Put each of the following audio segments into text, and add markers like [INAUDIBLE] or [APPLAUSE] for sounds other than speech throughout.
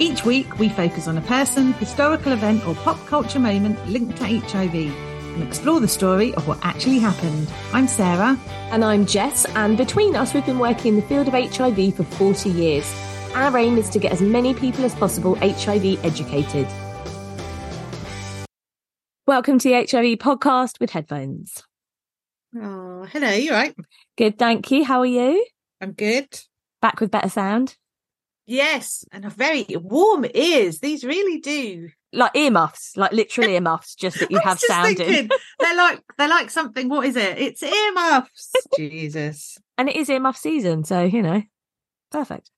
Each week, we focus on a person, historical event, or pop culture moment linked to HIV and explore the story of what actually happened. I'm Sarah. And I'm Jess, and between us, we've been working in the field of HIV for 40 years. Our aim is to get as many people as possible HIV educated. Welcome to the HIV podcast with headphones. Oh, hello, you right? Good, thank you. How are you? I'm good. Back with better sound? Yes, and a very warm ears. These really do. Like earmuffs, like literal [LAUGHS] earmuffs, just that you have sound thinking, in. they're like they're like something. What is it? It's earmuffs. Jesus. And it is earmuff season, so you know, perfect.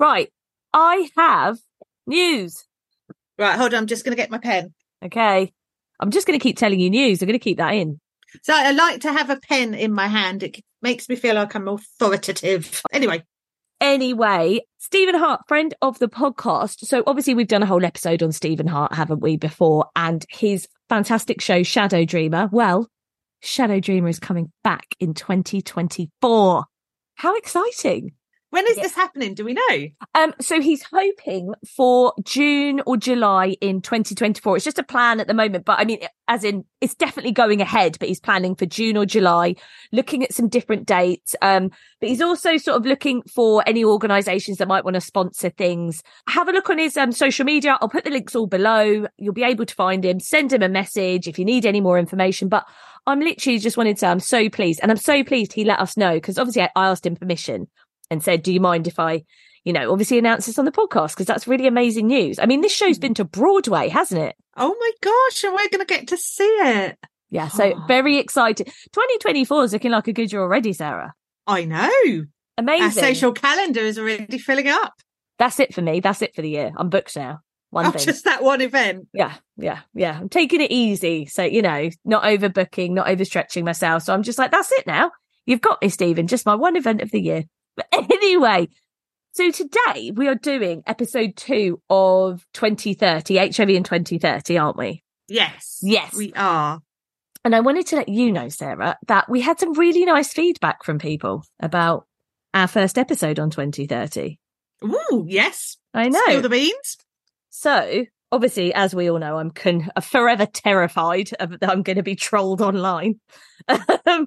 Right, I have news. Right, hold on. I'm just going to get my pen. Okay, I'm just going to keep telling you news. I'm going to keep that in. So I like to have a pen in my hand. It makes me feel like I'm authoritative. Anyway, Anyway, Stephen Hart, friend of the podcast. So obviously we've done a whole episode on Stephen Hart, haven't we, before? And his fantastic show, Shadow Dreamer. Well, Shadow Dreamer is coming back in 2024. How exciting. When is this happening? Do we know? Um, so he's hoping for June or July in 2024. It's just a plan at the moment, but I mean, as in, it's definitely going ahead, but he's planning for June or July, looking at some different dates. Um, but he's also sort of looking for any organizations that might want to sponsor things. Have a look on his um, social media. I'll put the links all below. You'll be able to find him, send him a message if you need any more information. But I'm literally just wanted to say I'm so pleased. And I'm so pleased he let us know because obviously I, I asked him permission and said, do you mind if I, you know, obviously announce this on the podcast? Because that's really amazing news. I mean, this show's mm. been to Broadway, hasn't it? Oh my gosh, and we're going to get to see it. Yeah. So Oh. [GASPS] very excited. 2024 is looking like a good year already, Sarah. I know. Amazing. Our social calendar is already filling up. That's it for me. That's it for the year. I'm booked now. One Oh, thing. just that one event. Yeah, yeah, yeah. I'm taking it easy. So, you know, not overbooking, not overstretching myself. So I'm just like, that's it now. You've got me, Stephen. Just my one event of the year. But [LAUGHS] anyway, so today we are doing episode two of 2030, HIV in 2030, aren't we? Yes. Yes. We are. And I wanted to let you know, Sarah, that we had some really nice feedback from people about our first episode on 2030. Ooh, yes. I know. Spill the beans. So, obviously, as we all know, I'm con- forever terrified of that I'm going to be trolled online. [LAUGHS] um,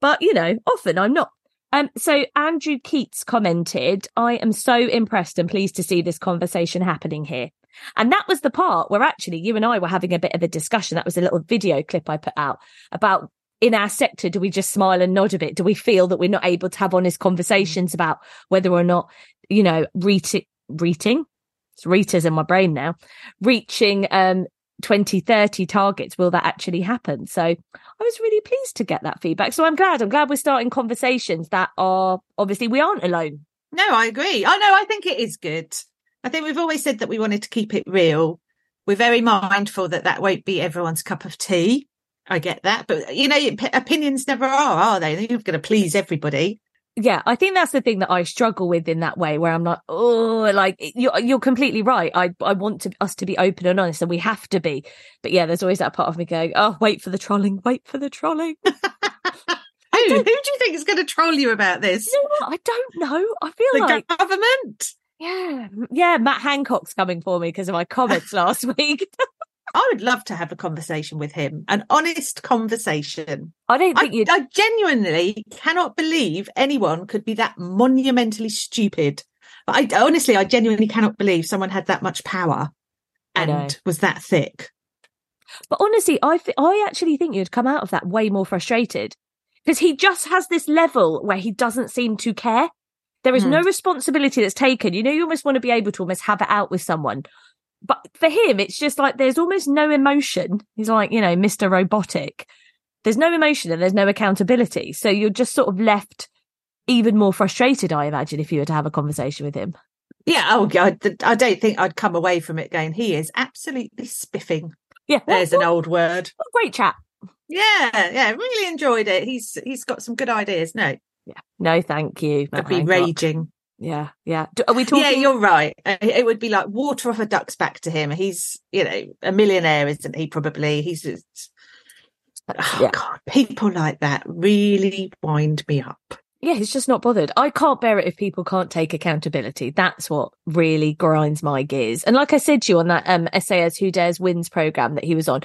but you know, often I'm not. Um, so Andrew Keats commented, "I am so impressed and pleased to see this conversation happening here." And that was the part where actually you and I were having a bit of a discussion. That was a little video clip I put out about in our sector, do we just smile and nod a bit? Do we feel that we're not able to have honest conversations about whether or not, you know, reading, reading, it's Rita's in my brain now, reaching um 2030 targets, will that actually happen? So I was really pleased to get that feedback. So I'm glad. I'm glad we're starting conversations that are obviously we aren't alone. No, I agree. Oh, no, I think it is good. I think we've always said that we wanted to keep it real. We're very mindful that that won't be everyone's cup of tea. I get that, but you know, opinions never are, are they? You're going to please everybody. Yeah, I think that's the thing that I struggle with in that way, where I'm like, oh, like you're you're completely right. I I want to, us to be open and honest, and we have to be. But yeah, there's always that part of me going, oh, wait for the trolling, wait for the trolling. [LAUGHS] who who do you think is going to troll you about this? You know? I don't know. I feel the like government. yeah, yeah. Matt Hancock's coming for me because of my comments last [LAUGHS] week. I would love to have a conversation with him, an honest conversation. I don't think you'd. I genuinely cannot believe anyone could be that monumentally stupid. But I honestly, I genuinely cannot believe someone had that much power and was that thick. But honestly, I th- I actually think you'd come out of that way more frustrated because he just has this level where he doesn't seem to care. There is Hmm. no responsibility that's taken. You know, you almost want to be able to almost have it out with someone. But for him, it's just like there's almost no emotion. He's like, you know, Mr. Robotic. There's no emotion and there's no accountability. So you're just sort of left even more frustrated, I imagine, if you were to have a conversation with him. Yeah, oh God, I don't think I'd come away from it going, he is absolutely spiffing. Yeah. There's an old word. What great chat. Yeah, yeah, really enjoyed it. He's he's got some good ideas. No, Yeah. No, thank you. I'd be Hancock. raging. Yeah. Yeah. Are we talking? Yeah, you're right. Uh, It would be like water off a duck's back to him. He's, you know, a millionaire, isn't he? Probably. He's just, oh, Yeah. God, people like that really wind me up. Yeah, he's just not bothered. I can't bear it if people can't take accountability. That's what really grinds my gears. And like I said to you on that um SAS Who Dares Wins program that he was on,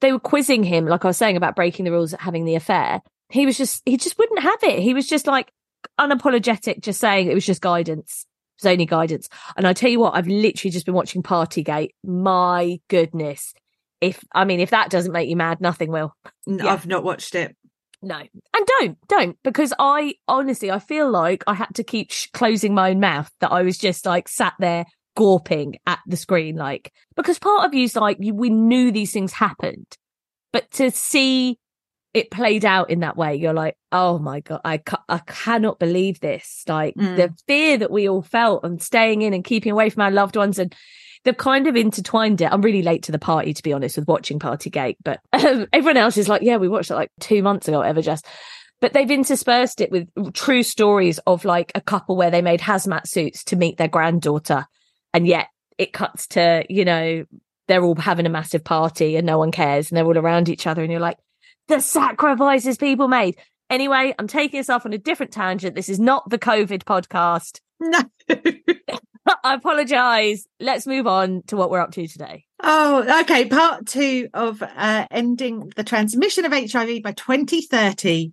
they were quizzing him, like I was saying about breaking the rules, having the affair. He was just, he just wouldn't have it. He was just like unapologetic, just saying it was just guidance. It was only guidance. And I tell you what, I've literally just been watching Partygate. My goodness. If, I mean, if that doesn't make you mad, nothing will. N- Yeah. I've not watched it. No. And don't, don't, because I honestly, I feel like I had to keep sh- closing my own mouth that I was just like sat there gawping at the screen, like, because part of you's like, you, we knew these things happened, but to see it played out in that way, you're like, oh my God, I, ca- I cannot believe this. Like Mm. the fear that we all felt and staying in and keeping away from our loved ones and they've kind of intertwined it. I'm really late to the party, to be honest, with watching Partygate, but [LAUGHS] um, everyone else is like, yeah, we watched it like two months ago, ever just. But they've interspersed it with true stories of like a couple where they made hazmat suits to meet their granddaughter. And yet it cuts to, you know, they're all having a massive party and no one cares and they're all around each other. And you're like, the sacrifices people made. Anyway, I'm taking us off on a different tangent. This is not the COVID podcast. No. [LAUGHS] I apologize. Let's move on to what we're up to today. oh, okay. Part two of uh, ending the transmission of HIV by 2030.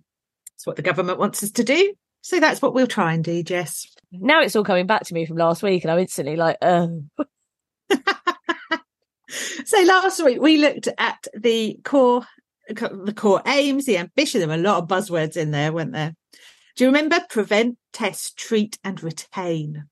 That's what the government wants us to do. So that's what we'll try and do, Jess. Now it's all coming back to me from last week, and I'm instantly like, oh, [LAUGHS] So last week we looked at the core, the core aims, the ambition. There were a lot of buzzwords in there, weren't there? Do you remember? Prevent, test, treat, and retain.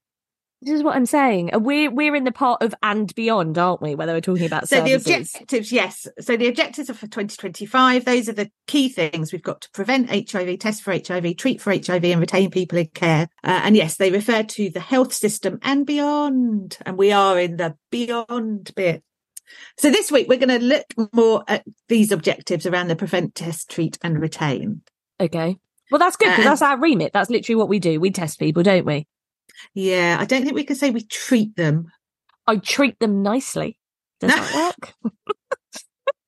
this is what I'm saying. We're we're in the part of and beyond, aren't we? Whether we're talking about So the objectives, yes. So the objectives are for 2025. Those are the key things. We've got to prevent HIV, test for HIV, treat for HIV, and retain people in care. Uh, and yes, they refer to the health system and beyond. And we are in the beyond bit. So this week we're going to look more at these objectives around the prevent, test, treat, and retain. Okay. Well, that's good because Uh, that's our remit. That's literally what we do. We test people, don't we? Yeah, I don't think we can say we treat them. I treat them nicely. Does that [LAUGHS] work? [LAUGHS]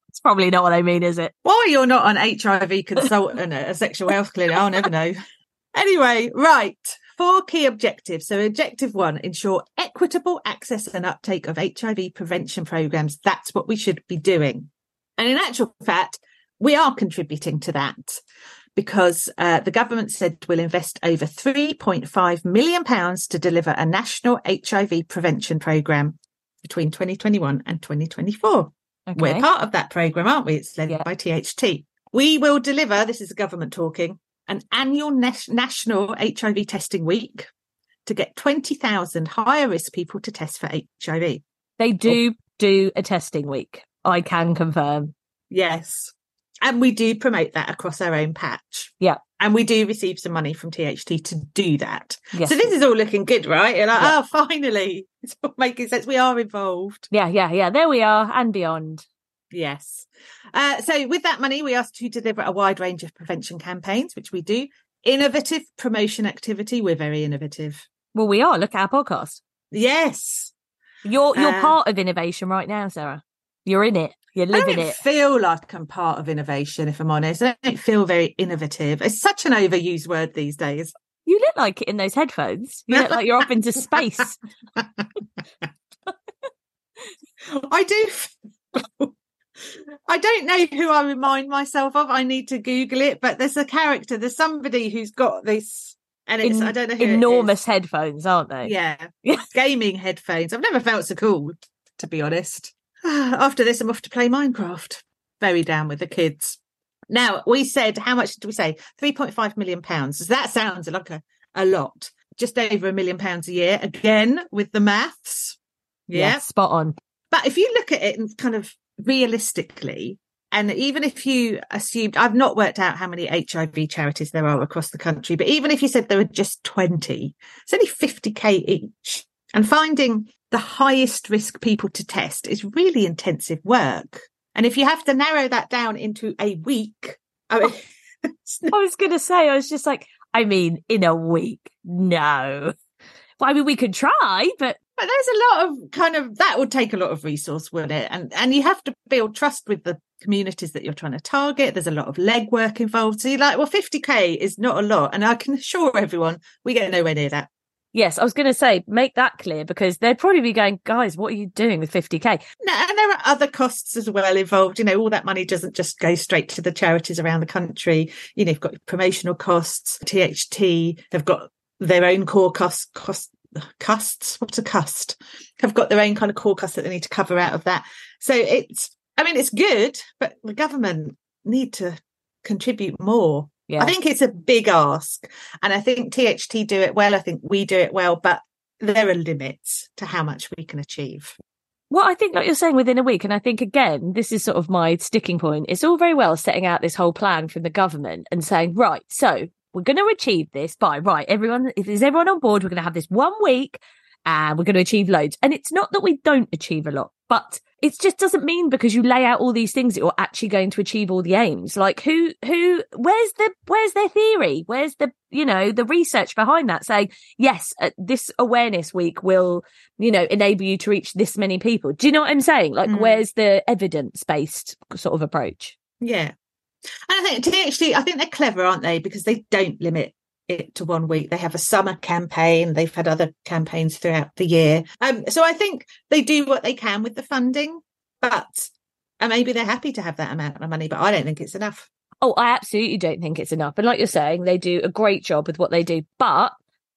it's probably not what I mean, is it? Why you're not an HIV consultant at a sexual health clinic, I'll never know. [LAUGHS] Anyway, right. Four key objectives. So objective one, ensure equitable access and uptake of HIV prevention programs. That's what we should be doing. And in actual fact, we are contributing to that because uh, the government said we'll invest over 3.5 million pounds to deliver a national HIV prevention program between 2021 and 2024. Okay. We're part of that program, aren't we? It's led Yeah. by THT. We will deliver, this is the government talking, an annual national HIV testing week to get 20,000 higher risk people to test for HIV. They do oh. do a testing week. I can confirm. Yes. And we do promote that across our own patch. Yeah. And we do receive some money from THT to do that. Yes. So this is all looking good, right? You're like, Yeah. oh, finally. [LAUGHS] It's all making sense. We are involved. yeah, yeah, yeah. There we are and beyond. Yes. Uh, so, with that money, we asked to deliver a wide range of prevention campaigns, which we do. Innovative promotion activity. We're very innovative. Well, we are. Look at our podcast. Yes. You're you're Uh, part of innovation right now, Sarah. You're in it. You're I living don't it. feel like I'm part of innovation, if I'm honest. I don't feel very innovative. It's such an overused word these days. You look like it in those headphones. You look like you're off into space. [LAUGHS] I do. [LAUGHS] [LAUGHS] I don't know who I remind myself of. I need to Google it, but there's a character. There's somebody who's got this, and it's In- I don't know who it is. enormous headphones, aren't they? Yeah, [LAUGHS] gaming headphones. I've never felt so cool, to be honest. [SIGHS] After this, I'm off to play Minecraft. Very down with the kids. Now we said how much did we say? Three point five million pounds. So that sounds like a, a lot. Just over a million pounds a year. Again with the maths. Yeah, Yeah. spot on. But if you look at it and kind of realistically, and even if you assumed, I've not worked out how many HIV charities there are across the country, but even if you said there were just 20, it's only 50k each. And finding the highest risk people to test is really intensive work. And if you have to narrow that down into a week, I mean, [LAUGHS] I was going to say, I was just like, I mean, in a week, no. Well, I mean, we could try, but But there's a lot of kind of that would take a lot of resource, wouldn't it? And and you have to build trust with the communities that you're trying to target. There's a lot of legwork involved. So you're like, well, 50k is not a lot, and I can assure everyone we get nowhere near that. yes, I was going to say, make that clear because they'd probably be going, guys, what are you doing with 50k? No, and there are other costs as well involved. You know, all that money doesn't just go straight to the charities around the country. You know, you've got promotional costs. THT They've got their own core costs. Cost, costs. What's a cost? Have got their own kind of core costs that they need to cover out of that. So it's. I mean, it's good, but the government need to contribute more. Yeah. I think it's a big ask, and I think THT do it well. I think we do it well, but there are limits to how much we can achieve. Well, I think like you're saying within a week, and I think again, this is sort of my sticking point. It's all very well setting out this whole plan from the government and saying, right, so we're going to achieve this by right, everyone. If is everyone on board, we're going to have this one week, and we're going to achieve loads. And it's not that we don't achieve a lot, but it just doesn't mean because you lay out all these things that you're actually going to achieve all the aims. Like who, who, where's the, where's their theory? Where's the, you know, the research behind that saying, yes, uh, this awareness week will, you know, enable you to reach this many people. Do you know what I'm saying? Like, Mm. where's the evidence based sort of approach? Yeah. And I think THT, I think they're clever, aren't they? Because they don't limit it to one week. They have a summer campaign. They've had other campaigns throughout the year. Um, so I think they do what they can with the funding, but and maybe they're happy to have that amount of money, but I don't think it's enough. Oh, I absolutely don't think it's enough. And like you're saying, they do a great job with what they do. But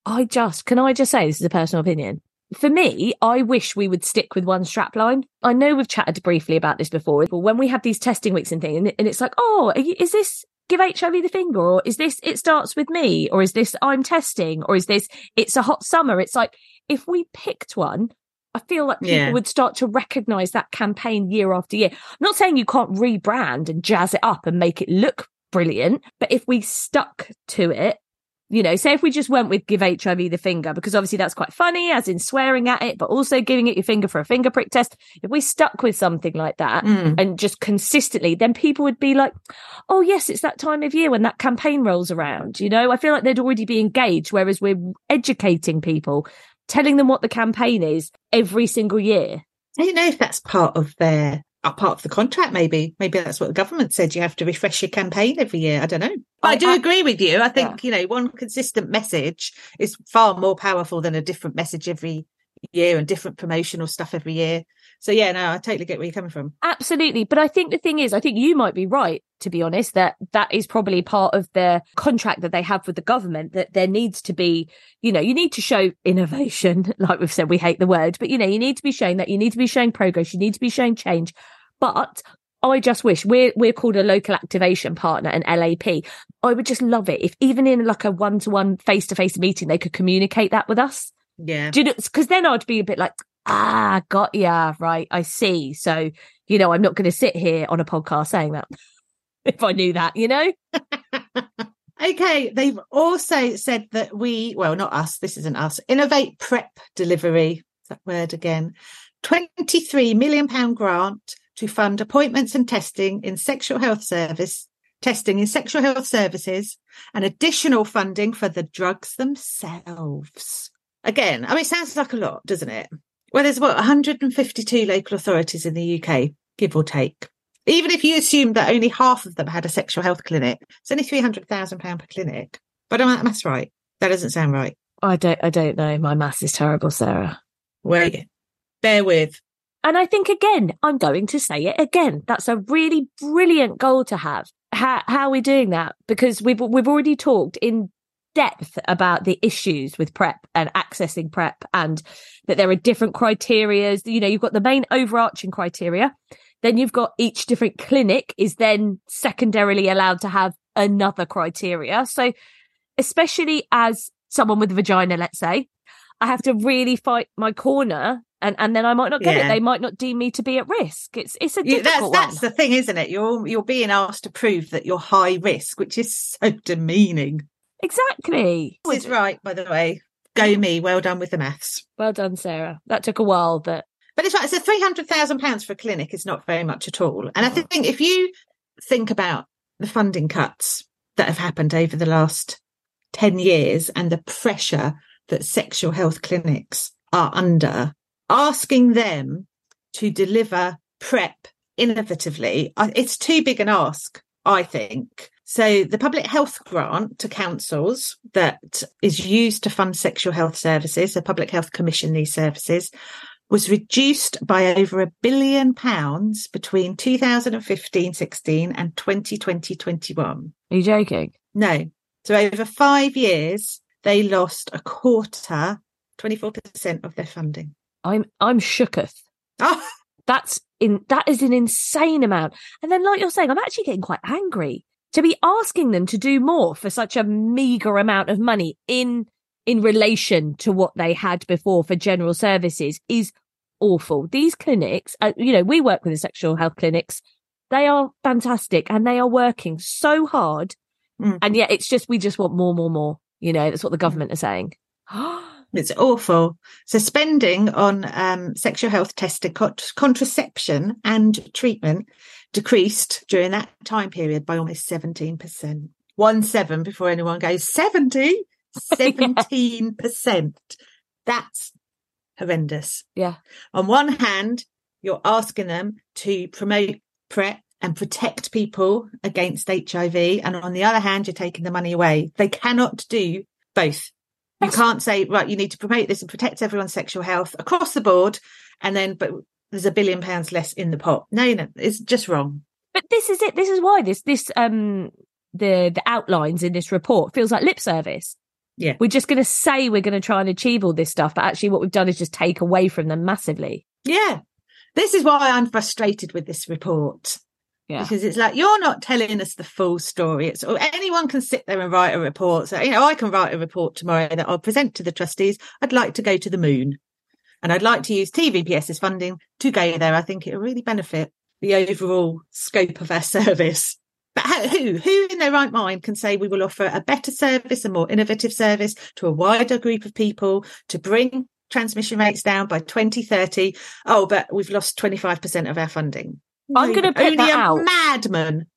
I just, can I just say, this is a personal opinion. For me, I wish we would stick with one strap line. I know we've chatted briefly about this before, but when we have these testing weeks and things, and, it's like, oh, is this give HIV the finger? Or is this it starts with me? Or is this I'm testing? Or is this it's a hot summer? It's like, if we picked one, I feel like people Yeah. would start to recognize that campaign year after year. I'm not saying you can't rebrand and jazz it up and make it look brilliant, but if we stuck to it, you know, say if we just went with give HIV the finger, because obviously that's quite funny, as in swearing at it, but also giving it your finger for a finger prick test. If we stuck with something like that Mm. and just consistently, then people would be like, oh, yes, it's that time of year when that campaign rolls around. You know, I feel like they'd already be engaged, whereas we're educating people, telling them what the campaign is every single year. I don't know if that's part of their a part of the contract. Maybe, maybe that's what the government said. You have to refresh your campaign every year. I don't know. But I, I- do I- agree with you. I think you know one consistent message is far more powerful than a different message every year and different promotional stuff every year. So yeah, no, I totally get where you're coming from. Absolutely. But I think the thing is, I think you might be right, to be honest, that that is probably part of the contract that they have with the government, that there needs to be, you know, you need to show innovation. [LAUGHS] Like we've said, we hate the word, but you know, you need to be showing that you need to be showing progress. You need to be showing change. But I just wish we're, we're called a local activation partner, an LAP. I would just love it if even in like a one to one face to face meeting, they could communicate that with us. Yeah, Do you know? Because then I'd be a bit like, ah, got ya, right? I see. So, you know, I'm not going to sit here on a podcast saying that [LAUGHS] if I knew that, you know? [LAUGHS] Okay, they've also said that we, well, not us, this isn't us, Innovate Prep Delivery, that word again, £23 million grant to fund appointments and testing in sexual health service, testing in sexual health services, and additional funding for the drugs themselves. Again, I mean, it sounds like a lot, doesn't it? Well, there's what 152 local authorities in the UK, give or take. Even if you assume that only half of them had a sexual health clinic, it's only £300,000 per clinic. But am I maths right? That doesn't sound right. I don't. I don't know. My maths is terrible, Sarah. Wait, bear with. And I think again, I'm going to say it again. That's a really brilliant goal to have. How, how are we doing that? Because we've we've already talked in depth about the issues with prep and accessing prep and that there are different criterias. You know, you've got the main overarching criteria. Then you've got each different clinic is then secondarily allowed to have another criteria. So especially as someone with a vagina, let's say, I have to really fight my corner and, and then I might not get Yeah. it. They might not deem me to be at risk. It's it's a difficult that's that's one. the thing, isn't it? You're you're being asked to prove that you're high risk, which is [LAUGHS] so demeaning. Exactly. This is right, by the way. Go me. Well done with the maths. Well done, Sarah. That took a while, but But it's right. So three hundred thousand pounds for a clinic is not very much at all. And I think if you think about the funding cuts that have happened over the last ten years and the pressure that sexual health clinics are under, asking them to deliver prep innovatively, it's too big an ask. I think. So the public health grant to councils that is used to fund sexual health services, the Public Health Commission these services, was reduced by over a billion pounds between 2015-16 and 2020-21. are you joking? No. So over five years, they lost a quarter, 24% of their funding. I'm I'm shooketh. Oh, That's in that is an insane amount. And then, like you're saying, I'm actually getting quite angry to be asking them to do more for such a meager amount of money in in relation to what they had before for general services is awful. These clinics, uh, you know, we work with the sexual health clinics. They are fantastic and they are working so hard. Mm. And yet it's just, we just want more, more, more. You know, that's what the government are saying. [GASPS] it's awful. So spending on um, sexual health testing, cont- contraception and treatment decreased during that time period by almost 17%. One seven before anyone goes 70, [LAUGHS] 17%. That's horrendous. yeah. On one hand, you're asking them to promote PrEP and protect people against HIV. And on the other hand, you're taking the money away. They cannot do both. You can't say, right, you need to promote this and protect everyone's sexual health across the board. And then, but there's a billion pounds less in the pot. No, no, it's just wrong. But this is it. This is why this this um the the outlines in this report feels like lip service. Yeah. We're just going to say we're going to try and achieve all this stuff, but actually what we've done is just take away from them massively. Yeah. This is why I'm frustrated with this report. Yeah. Because it's like you're not telling us the full story. It's or anyone can sit there and write a report. So you know, I can write a report tomorrow that I'll present to the trustees. I'd like to go to the moon, and I'd like to use TVPS's funding to go there. I think it'll really benefit the overall scope of our [LAUGHS] service. But how, who, who in their right mind can say we will offer a better service, a more innovative service to a wider group of people to bring transmission rates down by 2030? Oh, but we've lost 25% of our funding. I'm gonna put Only that a out. madman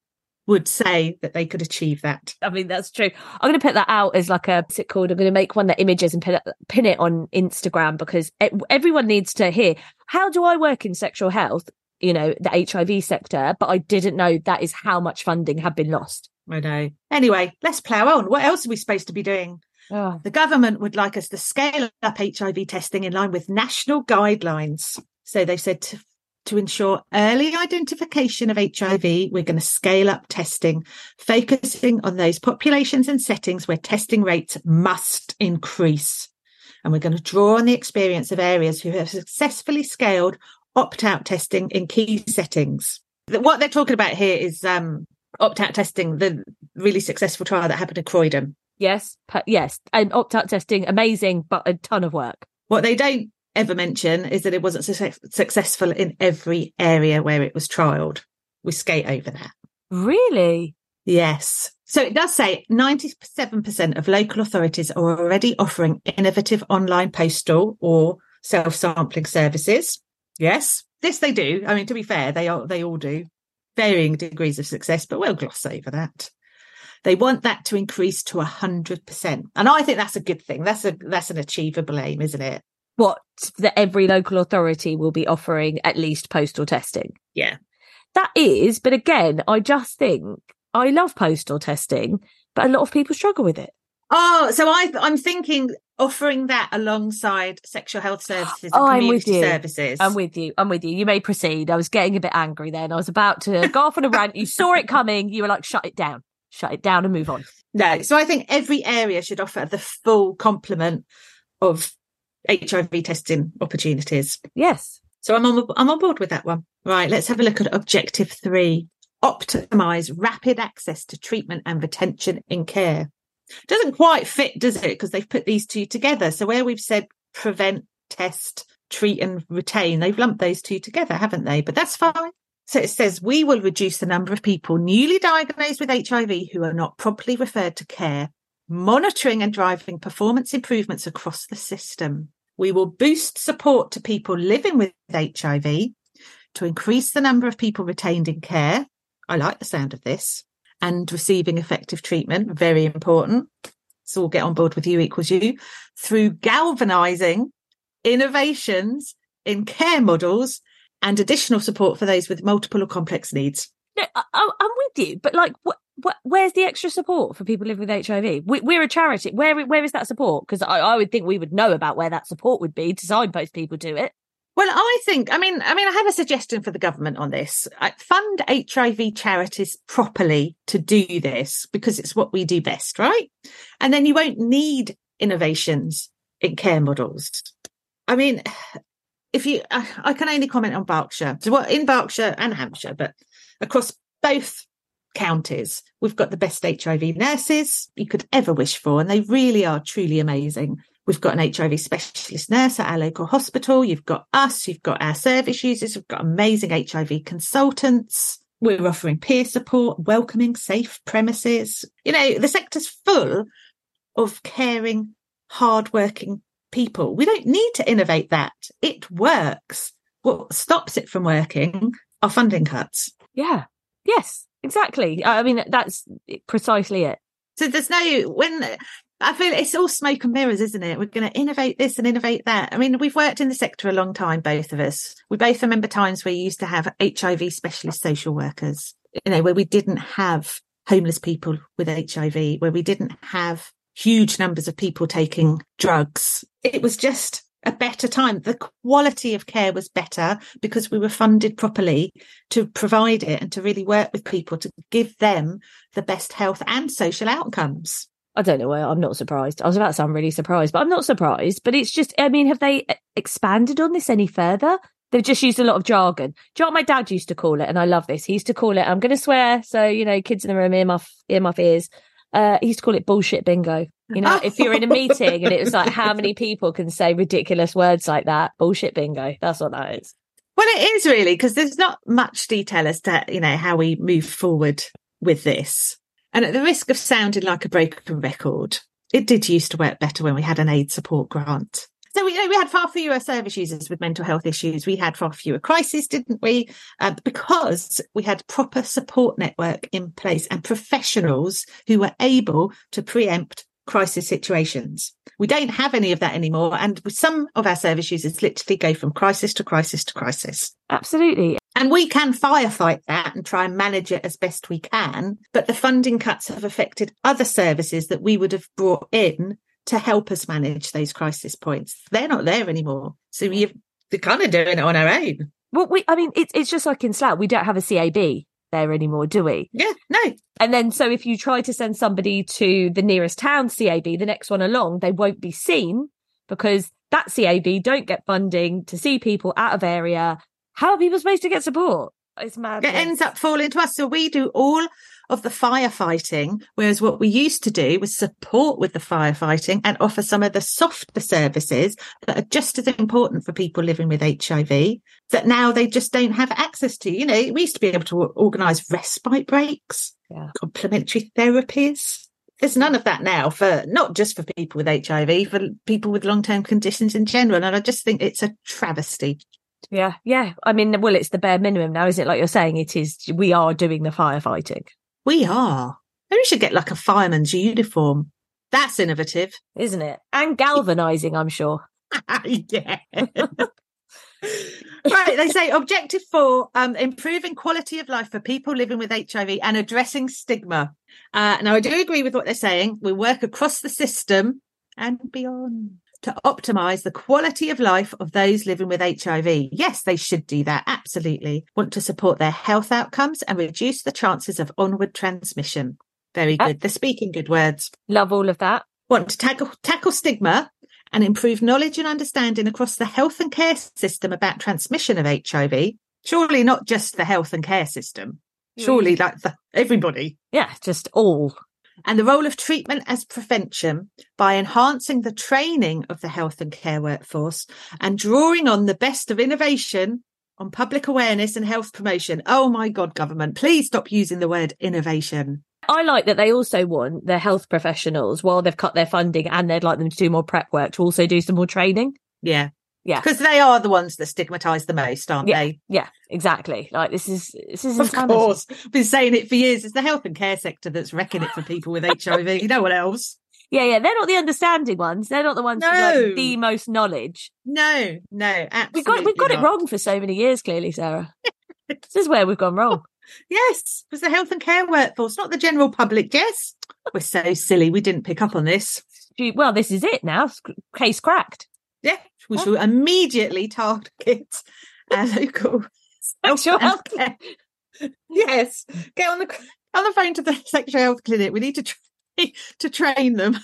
would say that they could achieve that. I mean, that's true. I'm going to put that out as like a, what's it called? I'm going to make one that images and pin it, pin it on Instagram because e- everyone needs to hear how do I work in sexual health, you know, the HIV sector, but I didn't know that is how much funding had been lost. I know. Anyway, let's plough on. What else are we supposed to be doing? Oh, The government would like us to scale up HIV testing in line with national guidelines. So they've said to, to ensure early identification of HIV, we're going to scale up testing, focusing on those populations and settings where testing rates must increase. And we're going to draw on the experience of areas who have successfully scaled opt out testing in key settings. What they're talking about here is um, opt out testing, the really successful trial that happened in Croydon. yes. Yes. And opt out testing, amazing, but a ton of work. What they don't ever mention is that it wasn't success- successful in every area where it was trialled. We skate over that. Really? Yes. So it does say 97% of local authorities are already offering innovative online postal or self sampling services. Yes. this they do. I mean, to be fair, they all they all do varying degrees of success, but we'll gloss over that. They want that to increase to hundred percent, and I think that's a good thing. That's a that's an achievable aim, isn't it? What that every local authority will be offering at least postal testing. Yeah, that is. But again, I just think I love postal testing, but a lot of people struggle with it. Oh, so I, I'm thinking offering that alongside sexual health [GASPS] services and Oh, I'm with community you. services. I'm with you. I'm with you. You may proceed. I was getting a bit angry then. I was about to go off on a rant. You saw it coming. You were like, shut it down. Shut it down and move on. No, so I think every area should offer the full complement of HIV testing opportunities. Yes. So I'm on I'm on board with that one. Right, let's have a look at objective three. Optimize rapid access to treatment and retention in care. Doesn't quite fit, does it? Because they've put these two together. So where we've said prevent, test, treat and retain, they've lumped those two together, haven't they? But that's fine. So it says we will reduce the number of people newly diagnosed with HIV who are not properly referred to care, monitoring and driving performance improvements across the system. We will boost support to people living with HIV to increase the number of people retained in care. I like the sound of this and receiving effective treatment. Very important. So we'll get on board with you equals you through galvanizing innovations in care models and additional support for those with multiple or complex needs. No, I, I'm with you, but like, what, what, where's the extra support for people living with HIV? We, we're a charity. Where, where is that support? Because I, I would think we would know about where that support would be to signpost people to it. Well, I think, I mean, I mean, I have a suggestion for the government on this. I fund HIV charities properly to do this because it's what we do best, right? And then you won't need innovations in care models. I mean, if you, I, I can only comment on Berkshire. So what in Berkshire and Hampshire, but across both counties, we've got the best HIV nurses you could ever wish for. And they really are truly amazing. We've got an HIV specialist nurse at our local hospital. You've got us. You've got our service users. We've got amazing HIV consultants. We're offering peer support, welcoming, safe premises. You know, the sector's full of caring, hardworking people. We don't need to innovate that. It works. What stops it from working are funding cuts. Yeah. Yes, exactly. I mean, that's precisely it. So there's no when I feel it's all smoke and mirrors, isn't it? We're going to innovate this and innovate that. I mean, we've worked in the sector a long time, both of us. We both remember times where you used to have HIV specialist social workers, you know, where we didn't have homeless people with HIV, where we didn't have huge numbers of people taking drugs. It was just a better time. The quality of care was better because we were funded properly to provide it and to really work with people to give them the best health and social outcomes. I don't know why I'm not surprised. I was about to say I'm really surprised, but I'm not surprised. But it's just, I mean, have they expanded on this any further? They've just used a lot of jargon. Do you know what my dad used to call it? And I love this. He used to call it, I'm going to swear. So, you know, kids in the room, earmuff, earmuff ears. Uh, he used to call it bullshit bingo. You know, if you're in a meeting and it was like, how many people can say ridiculous words like that? Bullshit bingo. That's what that is. Well, it is really because there's not much detail as to you know how we move forward with this. And at the risk of sounding like a broken record, it did used to work better when we had an AIDS support grant. So we, we had far fewer service users with mental health issues. We had far fewer crises, didn't we? Uh, because we had proper support network in place and professionals who were able to preempt crisis situations. We don't have any of that anymore. And some of our service users literally go from crisis to crisis to crisis. Absolutely. And we can firefight that and try and manage it as best we can. But the funding cuts have affected other services that we would have brought in to help us manage those crisis points. They're not there anymore. So we- we're kind of doing it on our own. Well, we, I mean, it's, it's just like in Slough, we don't have a CAB there anymore, do we? Yeah, no. And then, so if you try to send somebody to the nearest town CAB, the next one along, they won't be seen because that CAB don't get funding to see people out of area. How are people supposed to get support? It's mad. It ends up falling to us. So we do all of the firefighting, whereas what we used to do was support with the firefighting and offer some of the softer services that are just as important for people living with HIV that now they just don't have access to. You know, we used to be able to organise respite breaks, Yeah. complementary therapies. There's none of that now for not just for people with HIV, for people with long term conditions in general. And I just think it's a travesty. Yeah, yeah. I mean, well, it's the bare minimum now, isn't it? Like you're saying, it is. We are doing the firefighting, We are. Maybe we should get like a fireman's uniform. That's innovative. isn't it? And galvanizing, I'm sure. [LAUGHS] yeah. [LAUGHS] right. They say objective four, um, improving quality of life for people living with HIV and addressing stigma. Uh, now, I do agree with what they're saying. We work across the system and beyond to optimize the quality of life of those living with HIV. Yes, they should do that. Absolutely. Want to support their health outcomes and reduce the chances of onward transmission. Very good. They're speaking good words Love all of that. want to tackle, tackle stigma and improve knowledge and understanding across the health and care system about transmission of HIV. Surely not just the health and care system. Hmm. Surely like the, everybody. Yeah, just all. And the role of treatment as prevention by enhancing the training of the health and care workforce and drawing on the best of innovation on public awareness and health promotion. Oh my God, government, please stop using the word innovation. I like that they also want their health professionals, while they've cut their funding and they'd like them to do more prep work, to also do some more training. Yeah. Yeah. Because they are the ones that stigmatize the most, aren't Yeah. they? Yeah, exactly. Like this is this is Of insanity. course. Been saying it for years. It's the health and care sector that's wrecking it for people with HIV. you know what else. [LAUGHS] Yeah, yeah. They're not the understanding ones. They're not the ones with like the most knowledge. No, no, absolutely. We've got we've got it wrong for so many years, clearly, Sarah. [LAUGHS] this is where we've gone wrong. Yes, it was the health and care workforce, not the general public. yes we're so silly. We didn't pick up on this. Well, this is it now. Case cracked. Yeah, we should immediately target our [LAUGHS] local [LAUGHS] Sexual and health care. [LAUGHS] Yes, get on the on the phone to the sexual health clinic. We need to tra- to train them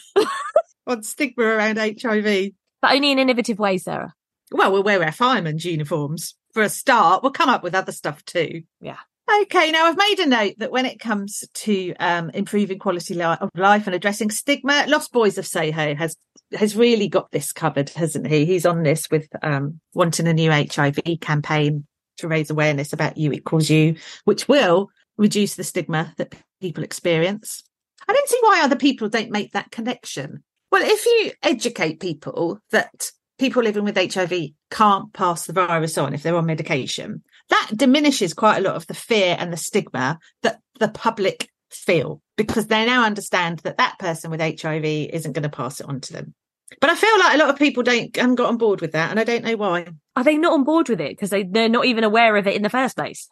on stigma around HIV. But only in innovative ways, Sarah. Well, we'll wear our fireman's uniforms for a start. We'll come up with other stuff too. Yeah. Okay, now I've made a note that when it comes to um, improving quality li- of life and addressing stigma, Lost Boys of Soho has has really got this covered, hasn't he? He's on this with um, wanting a new HIV campaign to raise awareness about you equals you, which will reduce the stigma that people experience. I don't see why other people don't make that connection. Well, if you educate people that people living with HIV can't pass the virus on if they're on medication, that diminishes quite a lot of the fear and the stigma that the public feel because they now understand that that person with HIV isn't going to pass it on to them. But I feel like a lot of people don't haven't got on board with that, and I don't know why. Are they not on board with it because they they're not even aware of it in the first place?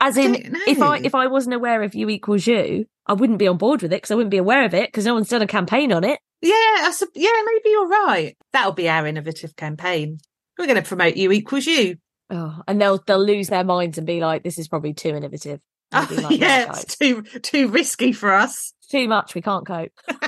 As in, don't if I if I wasn't aware of you equals you, I wouldn't be on board with it because I wouldn't be aware of it because no one's done a campaign on it. Yeah, I sup- yeah, maybe you're right. That'll be our innovative campaign. We're going to promote you equals you. Oh, and they'll they'll lose their minds and be like, "This is probably too innovative." [LAUGHS] Like, yeah, it's too too risky for us. too much. We can't cope." [LAUGHS]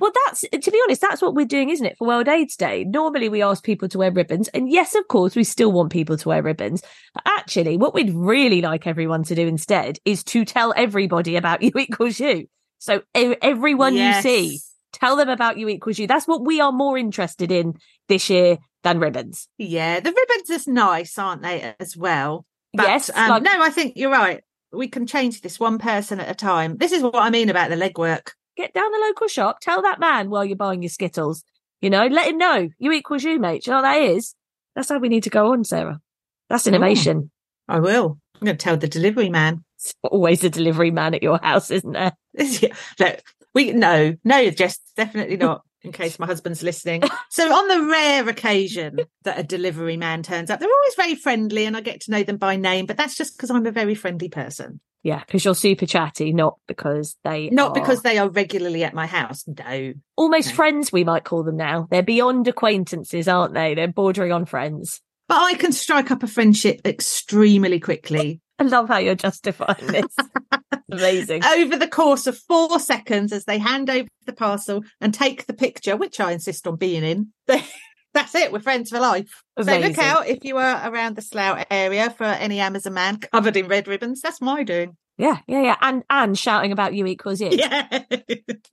well, that's to be honest, that's what we're doing, isn't it? For World AIDS Day, normally we ask people to wear ribbons, and yes, of course, we still want people to wear ribbons. But Actually, what we'd really like everyone to do instead is to tell everybody about [LAUGHS] you equals you. So everyone Yes. you see, tell them about you equals you. That's what we are more interested in this year than ribbons. Yeah, the ribbons are nice, aren't they, as well? But, yes, um, like- no, I think you're right. We can change this one person at a time. This is what I mean about the legwork. get down the local shop, tell that man while you're buying your Skittles, you know, let him know you equals you, mate. Do you know what that is? That's how we need to go on, Sarah. That's innovation. I will. I'm going to tell the delivery man. It's always a delivery man at your house, isn't there? [LAUGHS] Look, we no, no, just definitely not. In case my husband's listening. [LAUGHS] So, on the rare occasion that a delivery man turns up, they're always very friendly, and I get to know them by name. But that's just because I'm a very friendly person, Yeah, because you're super chatty, not because they not are because they are regularly at my house. No, almost No. friends. We might call them now. They're beyond acquaintances, aren't they? They're bordering on friends. but I can strike up a friendship extremely quickly. I love how you're justifying this. [LAUGHS] Amazing. over the course of four seconds as they hand over the parcel and take the picture, which I insist on being in. [LAUGHS] That's it. We're friends for life. So look out if you are around the Slough area for any Amazon man covered in red ribbons. That's my doing. Yeah, yeah, yeah. And and shouting about you equals you. Yeah. [LAUGHS]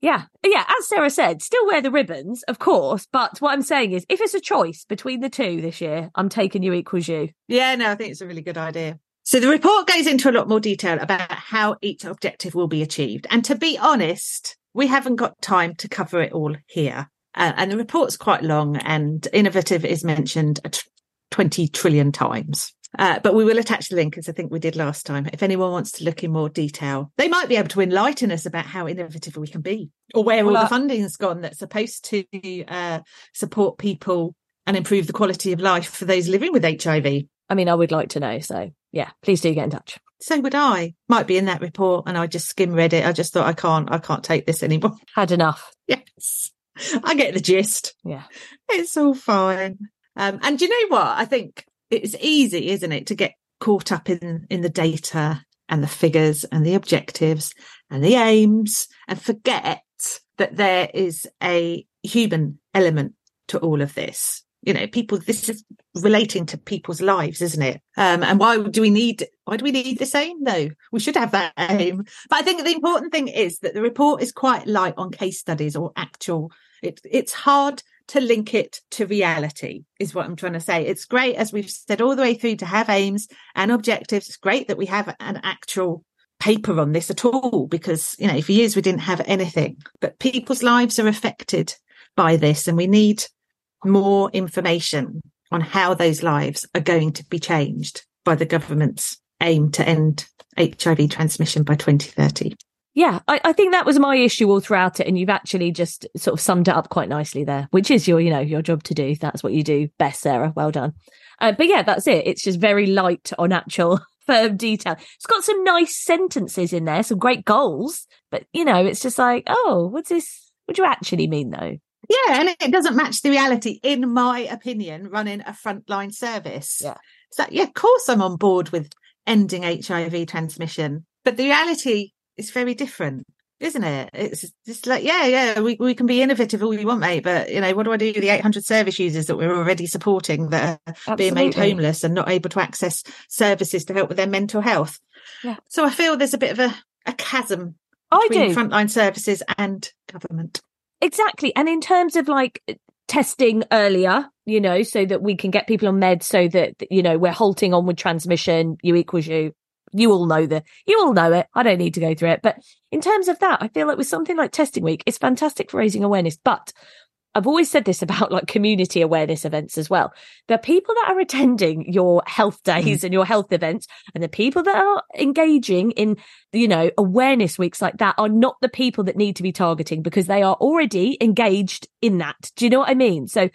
Yeah, yeah. As Sarah said, still wear the ribbons, of course. But what I'm saying is, if it's a choice between the two this year, I'm taking you equals you. yeah, no, I think it's a really good idea. So the report goes into a lot more detail about how each objective will be achieved. And to be honest, we haven't got time to cover it all here. Uh, and the report's quite long and innovative is mentioned 20 trillion times. Uh, but we will attach the link as I think we did last time. If anyone wants to look in more detail, they might be able to enlighten us about how innovative we can be or where Well, all the funding's gone that's supposed to uh, support people and improve the quality of life for those living with HIV. I mean, I would like to know. So yeah, please do get in touch. So would I. Might be in that report and I just skim read it. I just thought I can't, I can't take this anymore. [LAUGHS] Had enough. yes. I get the gist. Yeah. It's all fine. Um, and do you know what? I think it's easy, isn't it, to get caught up in in the data and the figures and the objectives and the aims and forget that there is a human element to all of this. You know, people, this is relating to people's lives, isn't it? Um, and why do we need, why do we need this aim? No, we should have that aim. But I think the important thing is that the report is quite light on case studies or actual, it, it's hard to link it to reality is what I'm trying to say. It's great, as we've said all the way through, to have aims and objectives. It's great that we have an actual paper on this at all because, you know, for years we didn't have anything, but people's lives are affected by this and we need more information on how those lives are going to be changed by the government's aim to end HIV transmission by 2030. Yeah, I, I think that was my issue all throughout it, and you've actually just sort of summed it up quite nicely there, which is your, you know, your job to do. That's what you do best, Sarah. Well done. Uh, but yeah, that's it. It's just very light on actual [LAUGHS] firm detail. It's got some nice sentences in there, some great goals, but you know, it's just like, oh, what's this? What do you actually mean, though? Yeah, and it doesn't match the reality, in my opinion, running a frontline service. Yeah. So, yeah, of course I'm on board with ending HIV transmission, but the reality is very different, isn't it? It's just like, yeah, yeah, we, we can be innovative all we want, mate, but, you know, what do I do with the 800 service users that we're already supporting that are being made homeless and not able to access services to help with their mental health? Yeah. So I feel there's a bit of a, a chasm I between do. frontline services and government. Exactly. And in terms of like testing earlier, you know, so that we can get people on meds so that, you know, we're halting onward transmission, U equals U. You all know the, you all know it. I don't need to go through it. But in terms of that, I feel like with something like testing week, it's fantastic for raising awareness. But I've always said this about like community awareness events as well. The people that are attending your health mm. days and your health events and the people that are engaging in, you know, awareness weeks like that are not the people that need to be targeting because they are already engaged in that. Do you know what I mean? So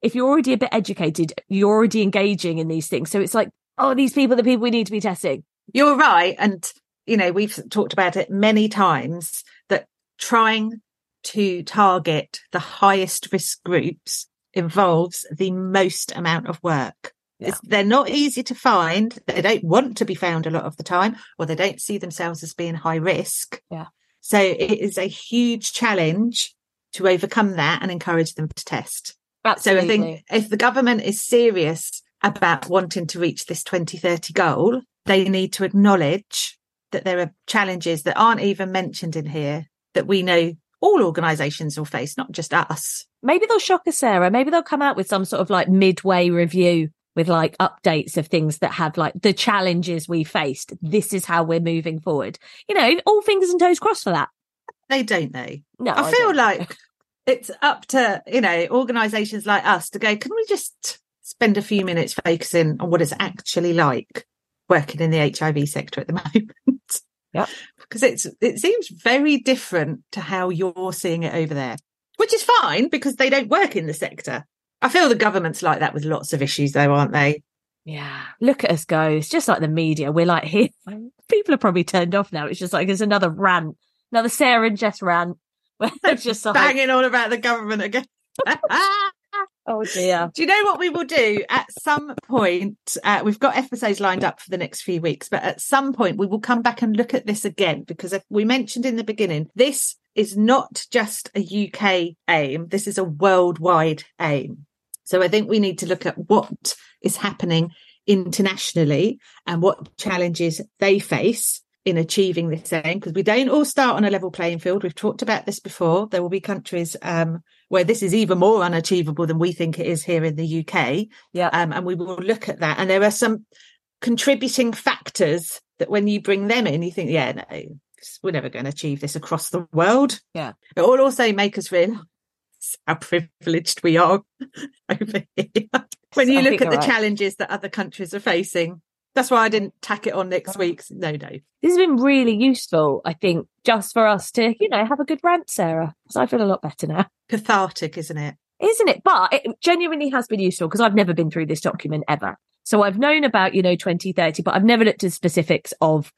if you're already a bit educated, you're already engaging in these things. So it's like, oh, these people are the people we need to be testing. You're right. And, you know, we've talked about it many times that trying to target the highest risk groups involves the most amount of work. It's, they're not easy to find. They don't want to be found a lot of the time, or they don't see themselves as being high risk. Yeah. So it is a huge challenge to overcome that and encourage them to test. Absolutely. So I think if the government is serious about wanting to reach this 2030 goal, they need to acknowledge that there are challenges that aren't even mentioned in here that we know all organisations will face, not just us. maybe they'll shock us, Sarah. Maybe they'll come out with some sort of like midway review with like updates of things that have like the challenges we faced. This is how we're moving forward. You know, all fingers and toes crossed for that. They don't they? No, I feel don't. like it's up to, you know, organisations like us to go, can we just spend a few minutes focusing on what it's actually like working in the HIV sector at the [LAUGHS] moment? Yep. Because it's it seems very different to how you're seeing it over there. Which is fine because they don't work in the sector. I feel the government's like that with lots of issues though, aren't they? Yeah, look at us go. It's just like the media. We're like here. [LAUGHS] People are probably turned off now. It's just like it's another rant, another Sarah and Jess rant. [LAUGHS] Where they're [LAUGHS] just like, Banging on about the government again. Oh dear. Do you know what we will do at some point? Uh, we've got episodes lined up for the next few weeks, but at some point we will come back and look at this again because if we mentioned in the beginning, this is not just a UK aim. This is a worldwide aim. So I think we need to look at what is happening internationally and what challenges they face in achieving this aim because we don't all start on a level playing field. We've talked about this before. There will be countries um, where this is even more unachievable than we think it is here in the UK. Yeah. Um, and we will look at that. And there are some contributing factors that when you bring them in, you think, yeah, no, we're never going to achieve this across the world. Yeah. It will also make us realise how privileged we are [LAUGHS] over here. when you I look at the right. challenges that other countries are facing. That's why I didn't tack it on next oh. week's. No, no. This has been really useful, I think, just for us to, you know, have a good rant, Sarah. Because I feel a lot better now. Cathartic, isn't it? Isn't it? But it genuinely has been useful because I've never been through this document ever. So I've known about, you know, 2030, but I've never looked at specifics of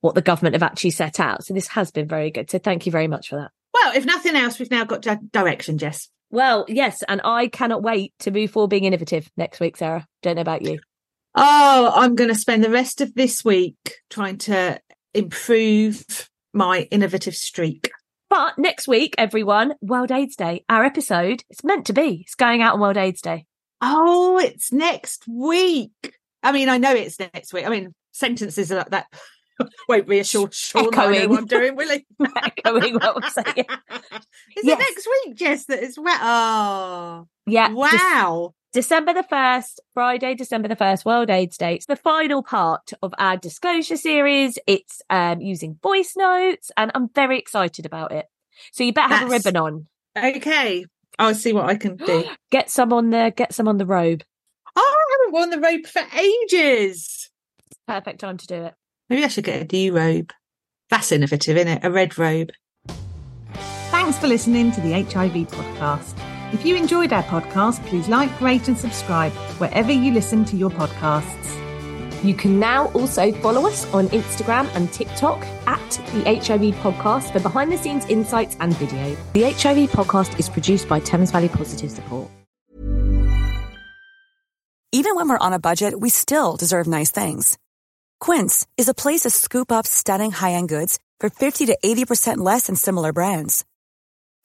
what the government have actually set out. So this has been very good. So thank you very much for that. Well, if nothing else, we've now got di- direction, Jess. Well, yes, and I cannot wait to move forward being innovative next week, Sarah. Don't know about you. Oh, I'm going to spend the rest of this week trying to improve my innovative streak. But next week, everyone, World AIDS Day. Our episode, it's meant to be. It's going out on World AIDS Day. Oh, it's next week. I mean, I know it's next week. I mean, sentences like that [LAUGHS] won't reassure Sean that I know what I'm doing, will he? [LAUGHS] Echoing what I'm saying. [LAUGHS] Is Yes. it next week, Jess? That is well. Oh, ah. Yeah. Wow. December the 1st, Friday, December the 1st, World AIDS Day. It's the final part of our disclosure series. It's um, using voice notes and I'm very excited about it. So you better have a ribbon on. Okay, I'll see what I can do. [GASPS] Get some on the get some on the robe. Oh, I haven't worn the robe for ages. Perfect time to do it. Maybe I should get a new robe. That's innovative, isn't it? A red robe. Thanks for listening to the HIV podcast. If you enjoyed our podcast, please like, rate, and subscribe wherever you listen to your podcasts. You can now also follow us on Instagram and TikTok at the HIV Podcast for behind the scenes insights and video. The HIV Podcast is produced by Thames Valley Positive Support. Even when we're on a budget, we still deserve nice things. Quince is a place to scoop up stunning high-end goods for 50 to 80% less than similar brands.